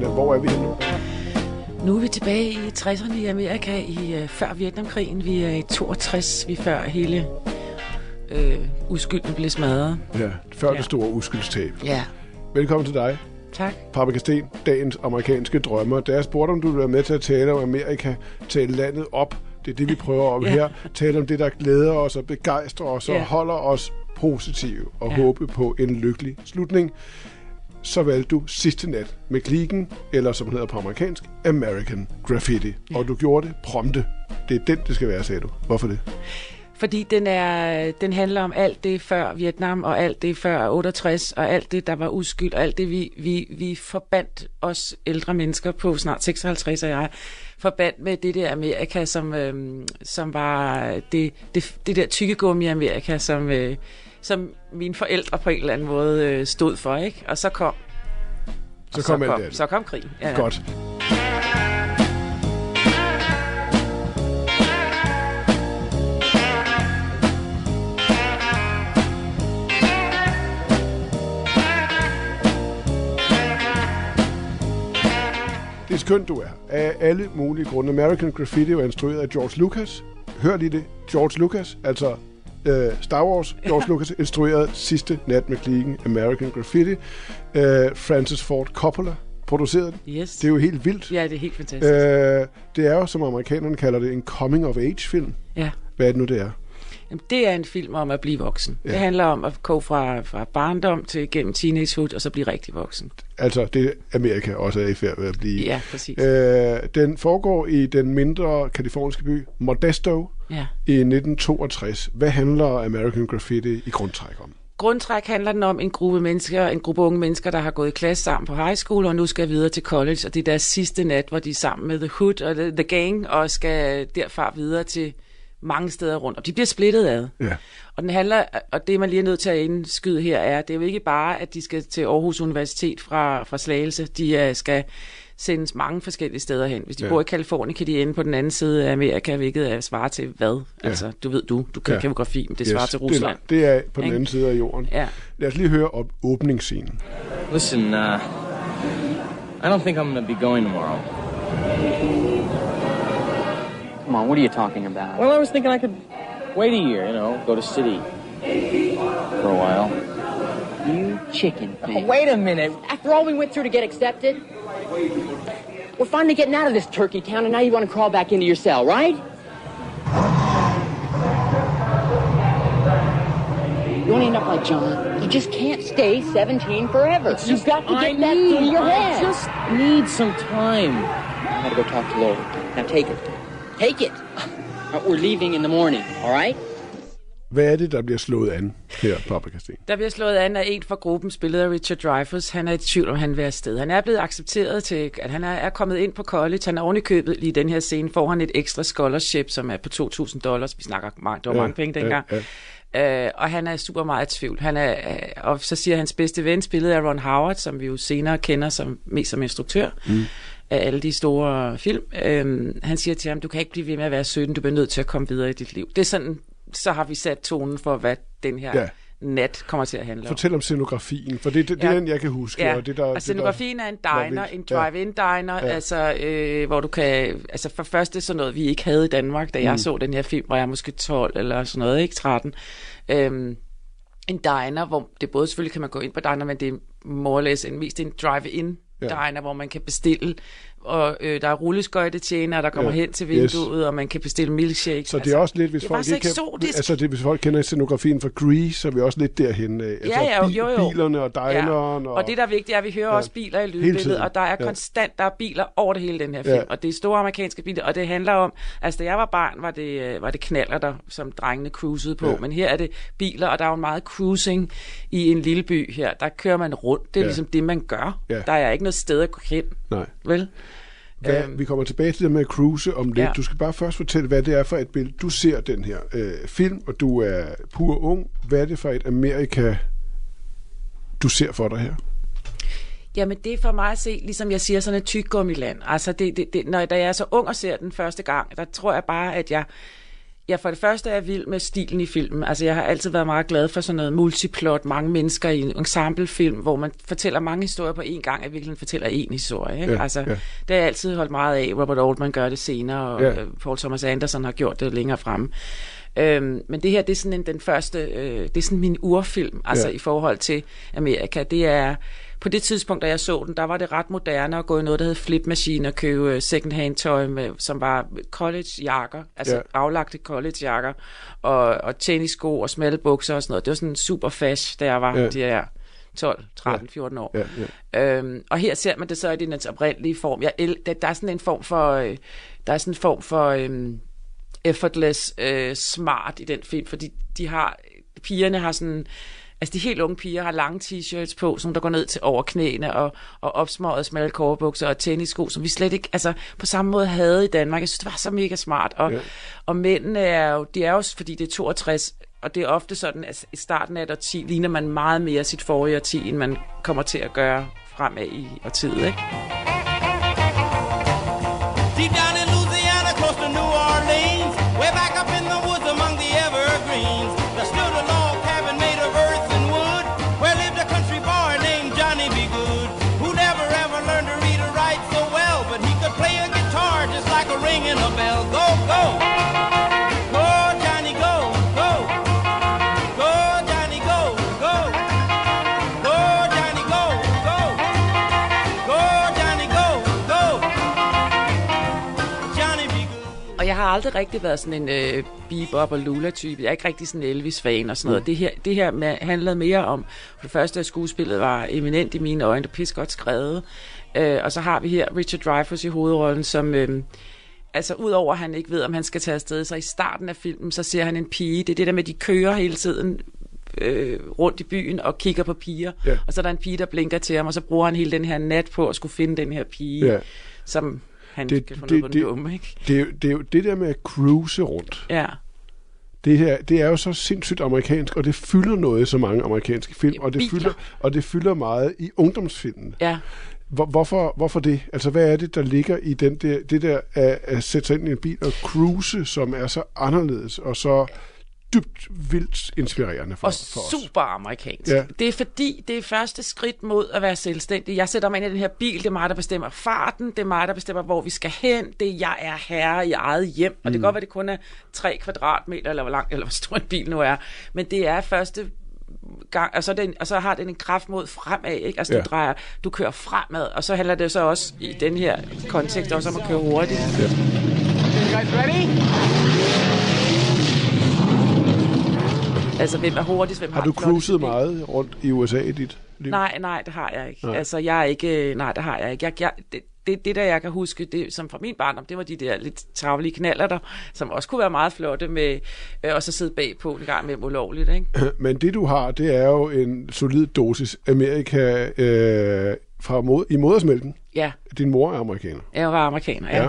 Paprikasten, hvor er vi nu? Nu er vi tilbage i 60'erne i Amerika, i uh, før Vietnamkrigen. Vi er i 62, vi før hele øh, uskylden blev smadret. Ja, før ja. Det store uskyldstab. Ja, Velkommen til dig, tak. Paprikasten, dagens amerikanske drømmer. Da jeg spurgte, om du ville være med til at tale om Amerika, tale landet op, det er det, vi prøver om Ja. her. Tale om det, der glæder os og begejstrer os og Ja. holder os positive og Ja. håbe på en lykkelig slutning. Så valgte du sidste nat med klikken, eller som den hedder på amerikansk, American Graffiti. Ja. Og du gjorde det prompte. Det er den, det skal være, sagde du. Hvorfor det? Fordi den, er, den handler om alt det før Vietnam, og alt det før 68, og alt det, der var uskyld, og alt det, vi, vi, vi forbandt os ældre mennesker på, snart 56 og jeg, forbandt med det der Amerika, som, øhm, som var det, det, det der tykkegummi Amerika, som, øh, som mine forældre på en eller anden måde øh, stod for, ikke? Og så kom Så kom så kom, det. så kom krigen. Ja. Godt. Det er skønt, du er. Af alle mulige grunde. American Graffiti var instrueret af George Lucas. Hør lige det. George Lucas, altså øh, Star Wars. George Lucas instruerede sidste nat med klikken American Graffiti. Øh, Francis Ford Coppola producerede den. Yes. Det er jo helt vildt. Ja, det er helt fantastisk. Øh, det er jo, som amerikanerne kalder det, en coming-of-age-film. Ja. Hvad er det nu, det er? Jamen, det er en film om at blive voksen. Ja. Det handler om at gå fra, fra barndom til gennem teenagehood, og så blive rigtig voksen. Altså, det Amerika også er i færd med at blive. Ja, præcis. Øh, den foregår i den mindre kaliforniske by Modesto Ja. i 1962. Hvad handler American Graffiti i grundtræk om? Grundtræk handler den om en gruppe mennesker, en gruppe unge mennesker, der har gået i klasse sammen på high school, og nu skal videre til college, og det er deres sidste nat, hvor de er sammen med The Hood og The, the Gang, og skal derfra videre til mange steder rundt, og de bliver splittet ad. Ja. Og den handler, og det man lige er nødt til at indskyde her, er, det er jo ikke bare, at de skal til Aarhus Universitet fra, fra Slagelse. De uh, skal sendes mange forskellige steder hen. Hvis de Ja. bor i Kalifornien, kan de ende på den anden side af Amerika, hvilket er svarer til hvad? Ja. Altså, du ved du, du kan Ja. geografi, men det svarer til det, Rusland. er, det er på den anden side af jorden. Ja. Lad os lige høre op åbningsscenen. Listen, uh, I don't think I'm gonna be going tomorrow. Come on, what are you talking about? Well, I was thinking I could wait a year, you know, go to city for a while. Chicken Oh, wait a minute. After all we went through to get accepted, we're finally getting out of this turkey town, and now you want to crawl back into your cell, right? You want to end up like John? You just can't stay 17 forever. You've got to get I that need, through your I head. just need some time. I gotta go talk to Lori. Now take it. Take it. We're leaving in the morning, all right? Hvad er det, der bliver slået an her på Paprikasten? Der bliver slået an af en fra gruppen, spillet af Richard Dreyfuss. Han er i tvivl om, han vil afsted. Han er blevet accepteret til, at han er, kommet ind på college. Han er oven i købet lige den her scene, får han et ekstra scholarship, som er på 2.000 dollars. Vi snakker meget, det var Ja, mange penge dengang. ja, Ja, Øh, og han er super meget i tvivl. Han er, øh, og så siger hans bedste ven, spillet af Ron Howard, som vi jo senere kender som, mest som instruktør mm. af alle de store film. Øh, han siger til ham, du kan ikke blive ved med at være 17, du bliver nødt til at komme videre i dit liv. Det er sådan, så har vi sat tonen for, hvad den her Ja. ja. nat kommer til at handle om. Fortæl om scenografien, for det, det, det er Ja. den, jeg kan huske. Ja, og, det, der, og det, scenografien er en diner, en drive-in diner, Ja. ja. altså, øh, hvor du kan, altså for første sådan noget, vi ikke havde i Danmark, da jeg Mm. så den her film, hvor jeg måske 12 eller sådan noget, ikke 13. Øhm, en diner, hvor det både selvfølgelig kan man gå ind på diner, men det er more or less en, mest en drive-in ja. diner, hvor man kan bestille og øh, der er rulleskøjtetjener, der kommer Ja. ja. hen til Yes. vinduet, og man kan bestille milkshakes. Så det er også lidt, hvis folk ikke kan, altså det, hvis folk kender scenografien fra Grease, så er vi også lidt derhen af. Altså Ja, ja, jo, jo. bilerne og dineren. Og, og det, der er vigtigt, er, at vi hører Ja. ja. også biler i lydbilledet, og der er Ja. konstant, der er biler over det hele den her film. Ja. Ja. Og det er store amerikanske biler, og det handler om, altså da jeg var barn, var det, øh, var det knaller der, som drengene cruisede på, Ja. ja. men her er det biler, og der er jo meget cruising i en lille by her. Der kører man rundt, det er Ja. ja. ligesom det, man gør. Ja. Der er ikke noget sted at gå hen, Nej. vel? Hvad, Øhm. vi kommer tilbage til det med at cruise om lidt. Ja. Du skal bare først fortælle, hvad det er for et billede. Du ser den her øh, film, og du er pur ung. Hvad er det for et Amerika, du ser for dig her? Jamen, det er for mig at se, ligesom jeg siger, sådan et tyggegummiland. Altså, det, det, det, når da jeg er så ung og ser den første gang, der tror jeg bare, at jeg... Jeg for det første er vild med stilen i filmen. Altså, jeg har altid været meget glad for sådan noget multiplot, mange mennesker i en ensemblefilm, hvor man fortæller mange historier på én gang, og virkelig fortæller én historie. Ikke? Ja, altså, ja. det har jeg altid holdt meget af. Robert Altman gør det senere, og Ja. ja. Paul Thomas Anderson har gjort det længere fremme. Øhm, men det her, det er sådan en, den første, øh, det er sådan min urfilm, altså Ja. ja. i forhold til Amerika. Det er, på det tidspunkt, da jeg så den, der var det ret moderne at gå i noget, der hed flip machine og købe øh, second hand tøj, med, som var college jakker, altså Ja. ja. aflagte college jakker, og, og tennissko og smalle bukser og sådan noget. Det var sådan super fash, da jeg var Ja. ja. de her 12, 13, 14 år. Ja, ja. Øhm, og her ser man det så i dens oprindelige form. Jeg, der, der er sådan en form for, øh, der er sådan en form for øhm, effortless øh, smart i den film, fordi de har, pigerne har sådan, altså de helt unge piger har lange t-shirts på, som der går ned til over knæene, og, og opsmøget smalle kårebukser og tennissko, som vi slet ikke, altså på samme måde havde i Danmark. Jeg synes, det var så mega smart. Og, ja. og mændene er jo, de er jo, fordi det er 62, og det er ofte sådan, at i starten af et årti ligner man meget mere sit forrige årti, end man kommer til at gøre fremad i årtiet, ikke? Aldrig rigtig været sådan en øh, bebop og lula-type. Jeg er ikke rigtig sådan en Elvis-fan og sådan noget. Det her, det her med, handlede mere om, for det første, at skuespillet var eminent i mine øjne, og pis godt skrevet. Øh, og så har vi her Richard Dreyfuss i hovedrollen, som... Øh, Altså, udover at han ikke ved, om han skal tage afsted, så i starten af filmen, så ser han en pige. Det er det der med, at de kører hele tiden øh, rundt i byen og kigger på piger. Ja. Og så er der en pige, der blinker til ham, og så bruger han hele den her nat på at skulle finde den her pige, Ja. som han Det- det, få det- noget på den det- dumme, ikke? Det, det jo det der med at cruise rundt. Ja. Det her, det er jo så sindssygt amerikansk, og det fylder noget i så mange amerikanske film, Ja, og det, fylder, og det fylder meget i ungdomsfilmen. Ja. Hvor, hvorfor, hvorfor det? Altså, hvad er det, der ligger i den der, det der at, at sætte sig ind i en bil og cruise, som er så anderledes og så dybt vildt inspirerende for, og for os? super amerikansk. Ja. Ja. Det er fordi, det er første skridt mod at være selvstændig. Jeg sætter mig ind i den her bil, det er mig, der bestemmer farten, det er mig, der bestemmer, hvor vi skal hen, det er, jeg er herre i eget hjem. Og Mm. det kan godt være, det kun er 3 kvadratmeter, eller hvor lang, eller hvor stor en bil nu er. Men det er første gang, og så, den, og så har den en kraft mod fremad, ikke? Altså, Ja. ja. du drejer, du kører fremad, og så handler det så også i den her kontekst også om at køre hurtigt. You guys ready? Altså, hvem er hurtigst, hvem har, Har du cruiset meget rundt i USA i dit liv? Nej, nej, det har jeg ikke. Nej. Altså, jeg er ikke... Nej, det har jeg ikke. Jeg, jeg, det, det, det, der jeg kan huske, det, som fra min barndom, det var de der lidt travlige knaller der, som også kunne være meget flotte med, øh, og så sidde bagpå en gang med ulovligt, ikke? Men det du har, det er jo en solid dosis Amerika øh, fra mod, i modersmælken. Ja, Din mor er amerikaner. jeg var amerikaner, ja. Ja.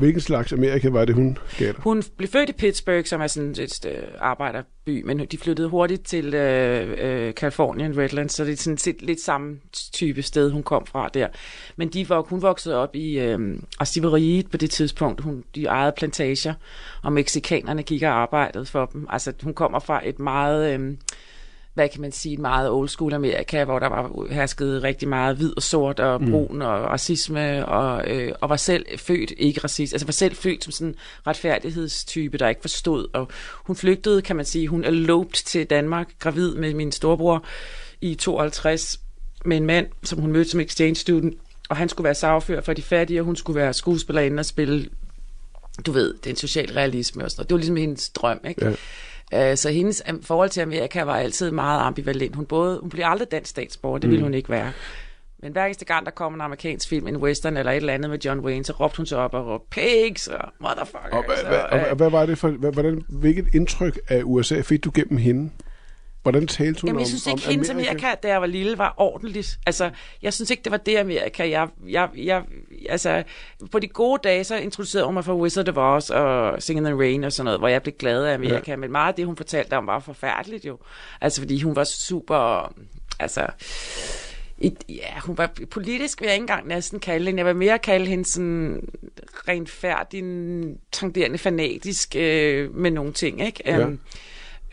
Hvilken slags Amerika var det, hun gav dig? Hun blev født i Pittsburgh, som er sådan et øh, arbejderby, men de flyttede hurtigt til øh, øh, Californien, Redlands, så det er sådan set lidt samme type sted, hun kom fra der. Men de var, hun voksede op i, øh, altså på det tidspunkt, hun, de ejede plantager, og meksikanerne gik og arbejdede for dem. Altså hun kommer fra et meget... Øh, hvad kan man sige, et meget old school Amerika, hvor der var hersket rigtig meget hvid og sort og brun mm. og racisme, og, øh, og var selv født ikke racist, altså var selv født som sådan en retfærdighedstype, der ikke forstod, og hun flygtede, kan man sige, hun eloped til Danmark, gravid med min storebror i 52, med en mand, som hun mødte som exchange student, og han skulle være sagfører for de fattige, og hun skulle være skuespillerinde og spille, du ved, den social realisme og sådan noget. Det var ligesom hendes drøm, ikke? Ja. Øh, Så hendes forhold til Amerika var altid meget ambivalent. Hun, både, hun blev aldrig dansk statsborger, det ville hun ikke være. Men hver eneste gang, der kom en amerikansk film, en western eller et eller andet med John Wayne, så råbte hun så op og råbte pigs og motherfuckers. Og, hvad, hvad, og, og, øh, og hvad var det for, hvad, hvordan, hvilket indtryk af USA fik du gennem hende? Hvordan talte hun Jamen, om jeg synes om ikke, hendes Amerika, da jeg var lille, var ordentligt. Altså, jeg synes ikke, det var det Amerika. Jeg, jeg, jeg, altså, på de gode dage, så introducerede hun mig for Wizard of Oz og Singing in the Rain og sådan noget, hvor jeg blev glad af Amerika. Ja. Men meget af det, hun fortalte om, var forfærdeligt jo. Altså, fordi hun var super, altså... I, ja, hun var politisk, vil jeg ikke engang næsten kalde hende. Jeg vil mere kalde hende sådan rent færdig, tangerende fanatisk øh, med nogle ting, ikke? Ja. Øhm,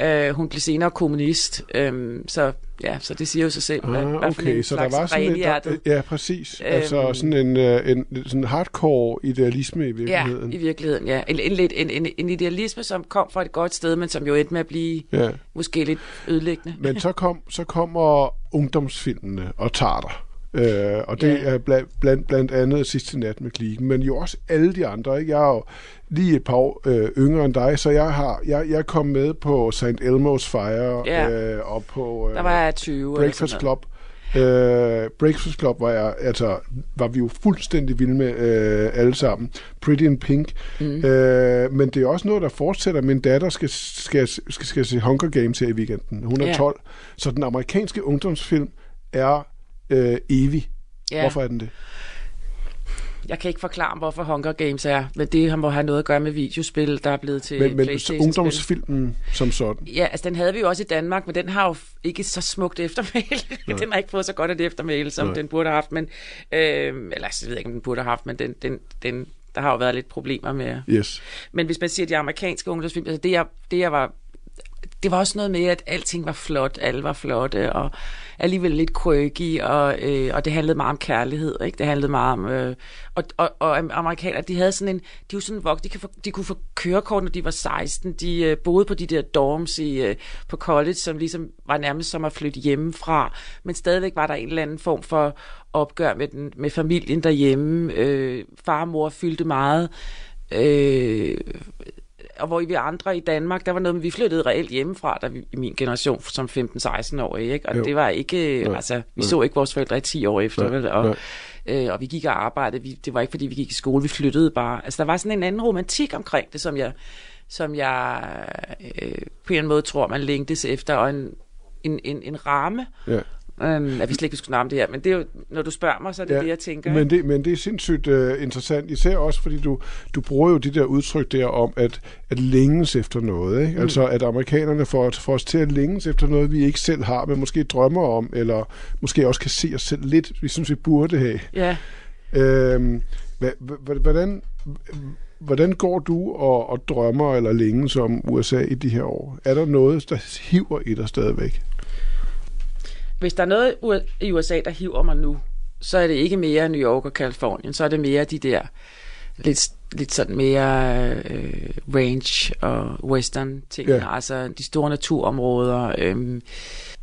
Øh, hun blev senere kommunist, øhm, så ja, så det siger jo sig selv. Ah, hvad okay, en så der var sådan en, der, ja, præcis. Øhm, altså sådan en, øh, en sådan hardcore idealisme i Ja, virkeligheden. i virkeligheden, ja. En, en, lidt- en, en, en idealisme, som kom fra et godt sted, men som jo endte med at blive Ja. måske lidt ødelæggende. Men så, kom, så kommer ungdomsfilmene og tager dig. Øh, og det Ja. er blandt, blandt, blandt andet sidste nat med klikken, men jo også alle de andre. Ikke? Jeg er jo lige et par år øh, yngre end dig, så jeg har jeg, jeg kom med på St. Elmo's Fire Ja. øh, og på øh, Der var jeg 20. eller Breakfast Club. Øh, Breakfast Club var jeg, altså, var vi jo fuldstændig vilde med øh, alle sammen. Pretty in Pink. Mm. Øh, men det er også noget, der fortsætter. Min datter skal, skal, skal, skal se Hunger Games her i weekenden. Hun er Ja. 12. Så den amerikanske ungdomsfilm er øh, evig. Ja. Hvorfor er den det? Jeg kan ikke forklare, hvorfor Hunger Games er, men det må have noget at gøre med videospil, der er blevet til Men, men ungdomsfilmen som sådan. Ja, altså den havde vi jo også i Danmark, men den har jo ikke så smukt eftermæle. den har ikke fået så godt et eftermæle, som Nej. den burde have haft. Men, øh, eller altså, jeg ved ikke, om den burde have haft, men den, den, den, der har jo været lidt problemer med. Yes. Men hvis man siger de amerikanske ungdomsfilm, altså det jeg, det jeg var det var også noget med, at alting var flot, alle var flotte, og alligevel lidt quirky, og, øh, og det handlede meget om kærlighed, ikke? Det handlede meget om... Øh, og, og, og amerikanere, de havde sådan en... De var sådan vok, de, kan få, de kunne få kørekort, når de var 16. De øh, boede på de der dorms i, øh, på college, som ligesom var nærmest som at flytte hjemmefra, men stadigvæk var der en eller anden form for opgør med, den, med familien derhjemme. Øh, far og mor fyldte meget. Øh, og hvor vi andre i Danmark, der var noget, vi flyttede reelt hjemmefra, der vi, i min generation som 15-16 år, ikke? Og Jo. det var ikke, Nej, altså, vi nej. så ikke vores forældre i 10 år efter, Nej, vel? Og, nej. øh, og vi gik og arbejdede, vi, det var ikke fordi, vi gik i skole, vi flyttede bare. Altså, der var sådan en anden romantik omkring det, som jeg, som jeg øh, på en måde tror, man længtes efter, og en, en, en, en ramme. Ja. Øhm, at vi slet ikke skulle om det her, men det er jo, når du spørger mig, så er det ja, det, jeg tænker. Men det, men det er sindssygt uh, interessant, især også fordi du, du bruger jo de der udtryk der om at, at længes efter noget. Ikke? Mm. Altså at amerikanerne får, får os til at længes efter noget, vi ikke selv har, men måske drømmer om, eller måske også kan se os selv lidt, vi synes, vi burde have. Ja. Øhm, hvordan, hvordan går du og, og drømmer eller længes om USA i de her år? Er der noget, der hiver i dig stadigvæk? Hvis der er noget i USA, der hiver mig nu, så er det ikke mere New York og Kalifornien, så er det mere de der lidt, lidt sådan mere øh, range og western ting, ja. altså de store naturområder. Øh,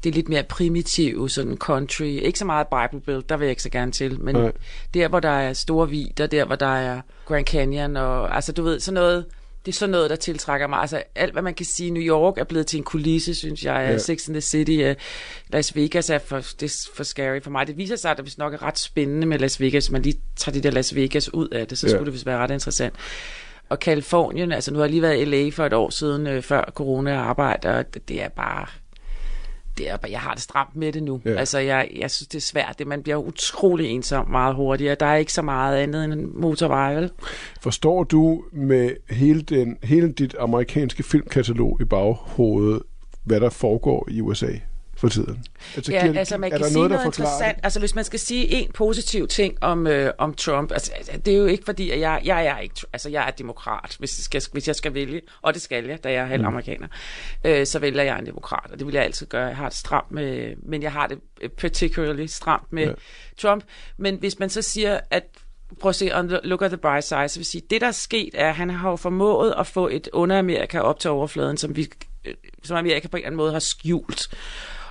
det er lidt mere primitive, sådan country. Ikke så meget Bible Belt, der vil jeg ikke så gerne til, men Nej. der, hvor der er store vider, der, hvor der er Grand Canyon, og altså du ved, sådan noget, det er sådan noget, der tiltrækker mig. Altså alt, hvad man kan sige, New York er blevet til en kulisse, synes jeg. Ja. Sex and the City, uh, Las Vegas er for, det er for scary for mig. Det viser sig, at det vist nok er ret spændende med Las Vegas. Man lige tager de der Las Vegas ud af det, så Ja. skulle det vist være ret interessant. Og Kalifornien, altså nu har jeg lige været i LA for et år siden, øh, før corona arbejde, og det, det er bare... Det er, jeg har det stramt med det nu. Ja. Altså, jeg, jeg synes, det er svært. Det, man bliver utrolig ensom meget hurtigere. Der er ikke så meget andet end en motorvej, vel? Forstår du med hele, den, hele dit amerikanske filmkatalog i baghovedet, hvad der foregår i USA for tiden? Altså, Ja, giver- altså man er kan der sige noget, noget, der forklarer interessant. det? Altså hvis man skal sige en positiv ting om, øh, om Trump, altså det er jo ikke fordi, at jeg, jeg er ikke, altså jeg er demokrat, hvis jeg skal, hvis jeg skal vælge, og det skal jeg, da jeg er halv amerikaner, øh, så vælger jeg en demokrat, og det vil jeg altid gøre. Jeg har det stramt med, men jeg har det øh, particularly stramt med Ja. ja. Trump. Men hvis man så siger, at prøv at se, on the, look at the bright side, så vil sige, det der er sket er, at han har jo formået at få et under-Amerika op til overfladen, som vi, øh, som Amerika på en eller anden måde har skjult.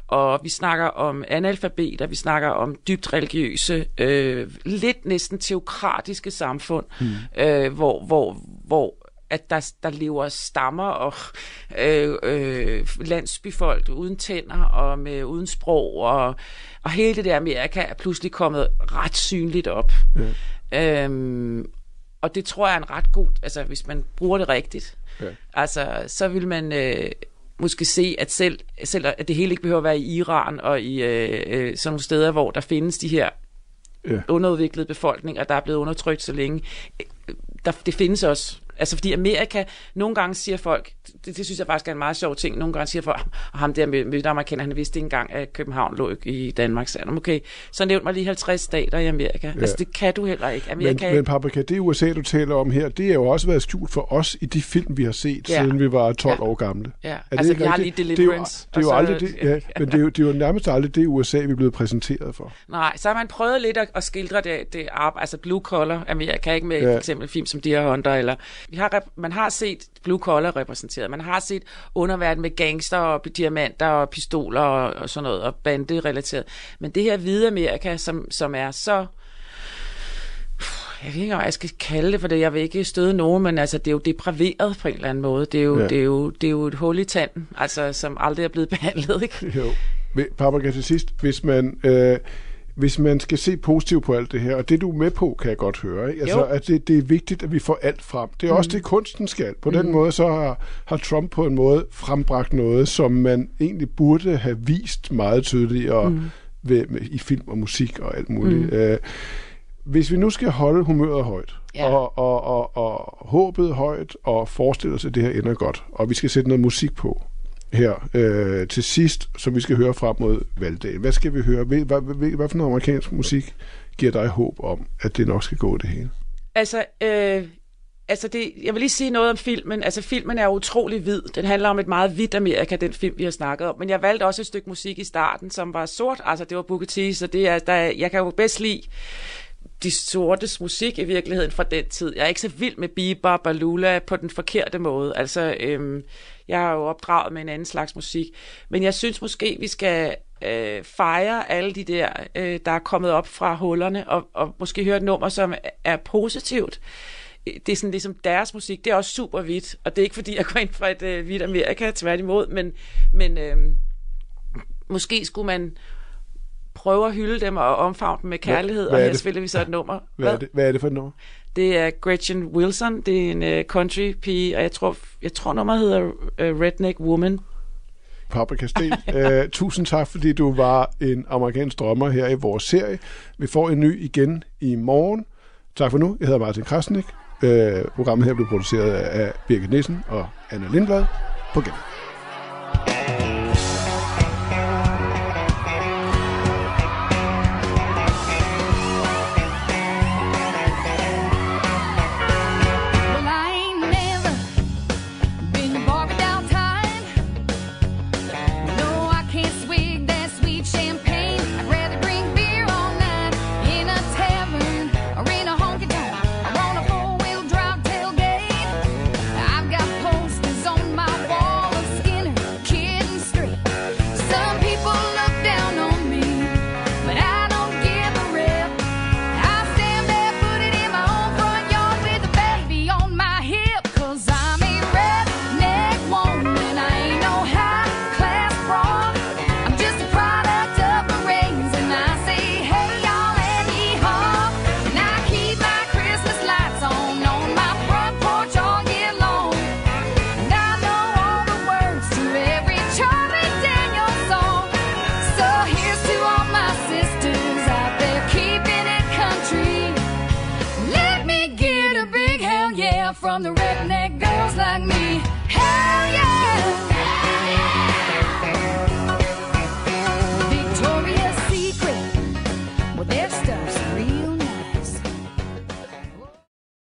Og vi snakker om analfabeter, vi snakker om dybt religiøse, øh, lidt næsten teokratiske samfund, mm. øh, hvor, hvor, hvor at der, der lever stammer og øh, øh, landsbyfolk uden tænder og med uden sprog, og, og hele det der Amerika er pludselig kommet ret synligt op. Ja. Øhm, og det tror jeg er en ret god, altså hvis man bruger det rigtigt, ja. altså så vil man øh, måske se, at selv, selv at det hele ikke behøver at være i Iran og i øh, øh, sådan nogle steder, hvor der findes de her ja. underudviklede befolkninger, der er blevet undertrykt så længe. Øh, Der, det findes også Altså fordi Amerika, nogle gange siger folk, det, det synes jeg faktisk er en meget sjov ting, nogle gange siger folk, og ham der med, med amerikaner, han vidste ikke engang, at København lå i Danmark. Så okay, så nævn mig lige 50 stater i Amerika. Ja. Altså det kan du heller ikke. Amerika men, men Paprika, det USA, du taler om her, det har jo også været skjult for os i de film, vi har set, ja. siden vi var 12 ja. år gamle. Ja, er det altså vi har lige Deliverance. Det er jo, det er jo aldrig det, ja, men det er, jo, det er jo nærmest aldrig det USA, vi er blevet præsenteret for. Nej, så har man prøvet lidt at, at skildre det, det altså blue collar Amerika, ikke med ja. for eksempel film som Deer Hunter, eller vi har, man har set blue collar repræsenteret. Man har set underverden med gangster og diamanter og pistoler og, og sådan noget, og bande-relateret. Men det her hvide Amerika, som, som er så jeg ved ikke, hvad jeg skal kalde det, for det. Jeg vil ikke støde nogen, men altså, det er jo depraveret på en eller anden måde. Det er jo, ja. det er jo, det er jo et hul i tanden, altså, som aldrig er blevet behandlet. Ikke? Jo. Paprika, til sidst, hvis man... Øh, hvis man skal se positivt på alt det her, og det du er med på, kan jeg godt høre, ikke? Altså, at det, det er vigtigt, at vi får alt frem. Det er mm. også det, kunsten skal. På mm. den måde, så har, har Trump på en måde frembragt noget, som man egentlig burde have vist meget tydeligere mm. ved, med, i film og musik og alt muligt. Mm. Øh, hvis vi nu skal holde humøret højt, ja. og, og, og, og håbet højt, og forestille os, at det her ender godt, og vi skal sætte noget musik på, her øh, til sidst, som vi skal høre frem mod valgdagen. Hvad skal vi høre? Hvad, hvad, hvad, hvad for noget amerikansk musik giver dig håb om, at det nok skal gå det hele? Altså, øh, altså det, jeg vil lige sige noget om filmen. Altså, filmen er utrolig hvid. Den handler om et meget hvidt Amerika, den film, vi har snakket om. Men jeg valgte også et stykke musik i starten, som var sort. Altså, det var Booker T, så det er, der, jeg kan jo bedst lide de sortes musik i virkeligheden fra den tid. Jeg er ikke så vild med bebop og lula på den forkerte måde. Altså, øhm, jeg har jo opdraget med en anden slags musik. Men jeg synes måske, vi skal øh, fejre alle de der, øh, der er kommet op fra hullerne, og, og måske høre et nummer, som er positivt. Det er sådan ligesom deres musik. Det er også super hvidt, og det er ikke fordi, jeg går ind fra et øh, hvidt Amerika, tværtimod, men, men øh, måske skulle man prøve at hylde dem og omfavne dem med kærlighed, hvad, hvad og her spiller vi så et nummer. Hvad, hvad? Er det, hvad er det for et nummer? Det er Gretchen Wilson, det er en uh, country pige, og jeg tror, jeg tror nummeret hedder uh, Redneck Woman. Paprika Sten, uh, tusind tak, fordi du var en amerikansk drømmer her i vores serie. Vi får en ny igen i morgen. Tak for nu. Jeg hedder Martin Krasnik. Uh, programmet her blev produceret af Birgit Nissen og Anna Lindblad. På gennem.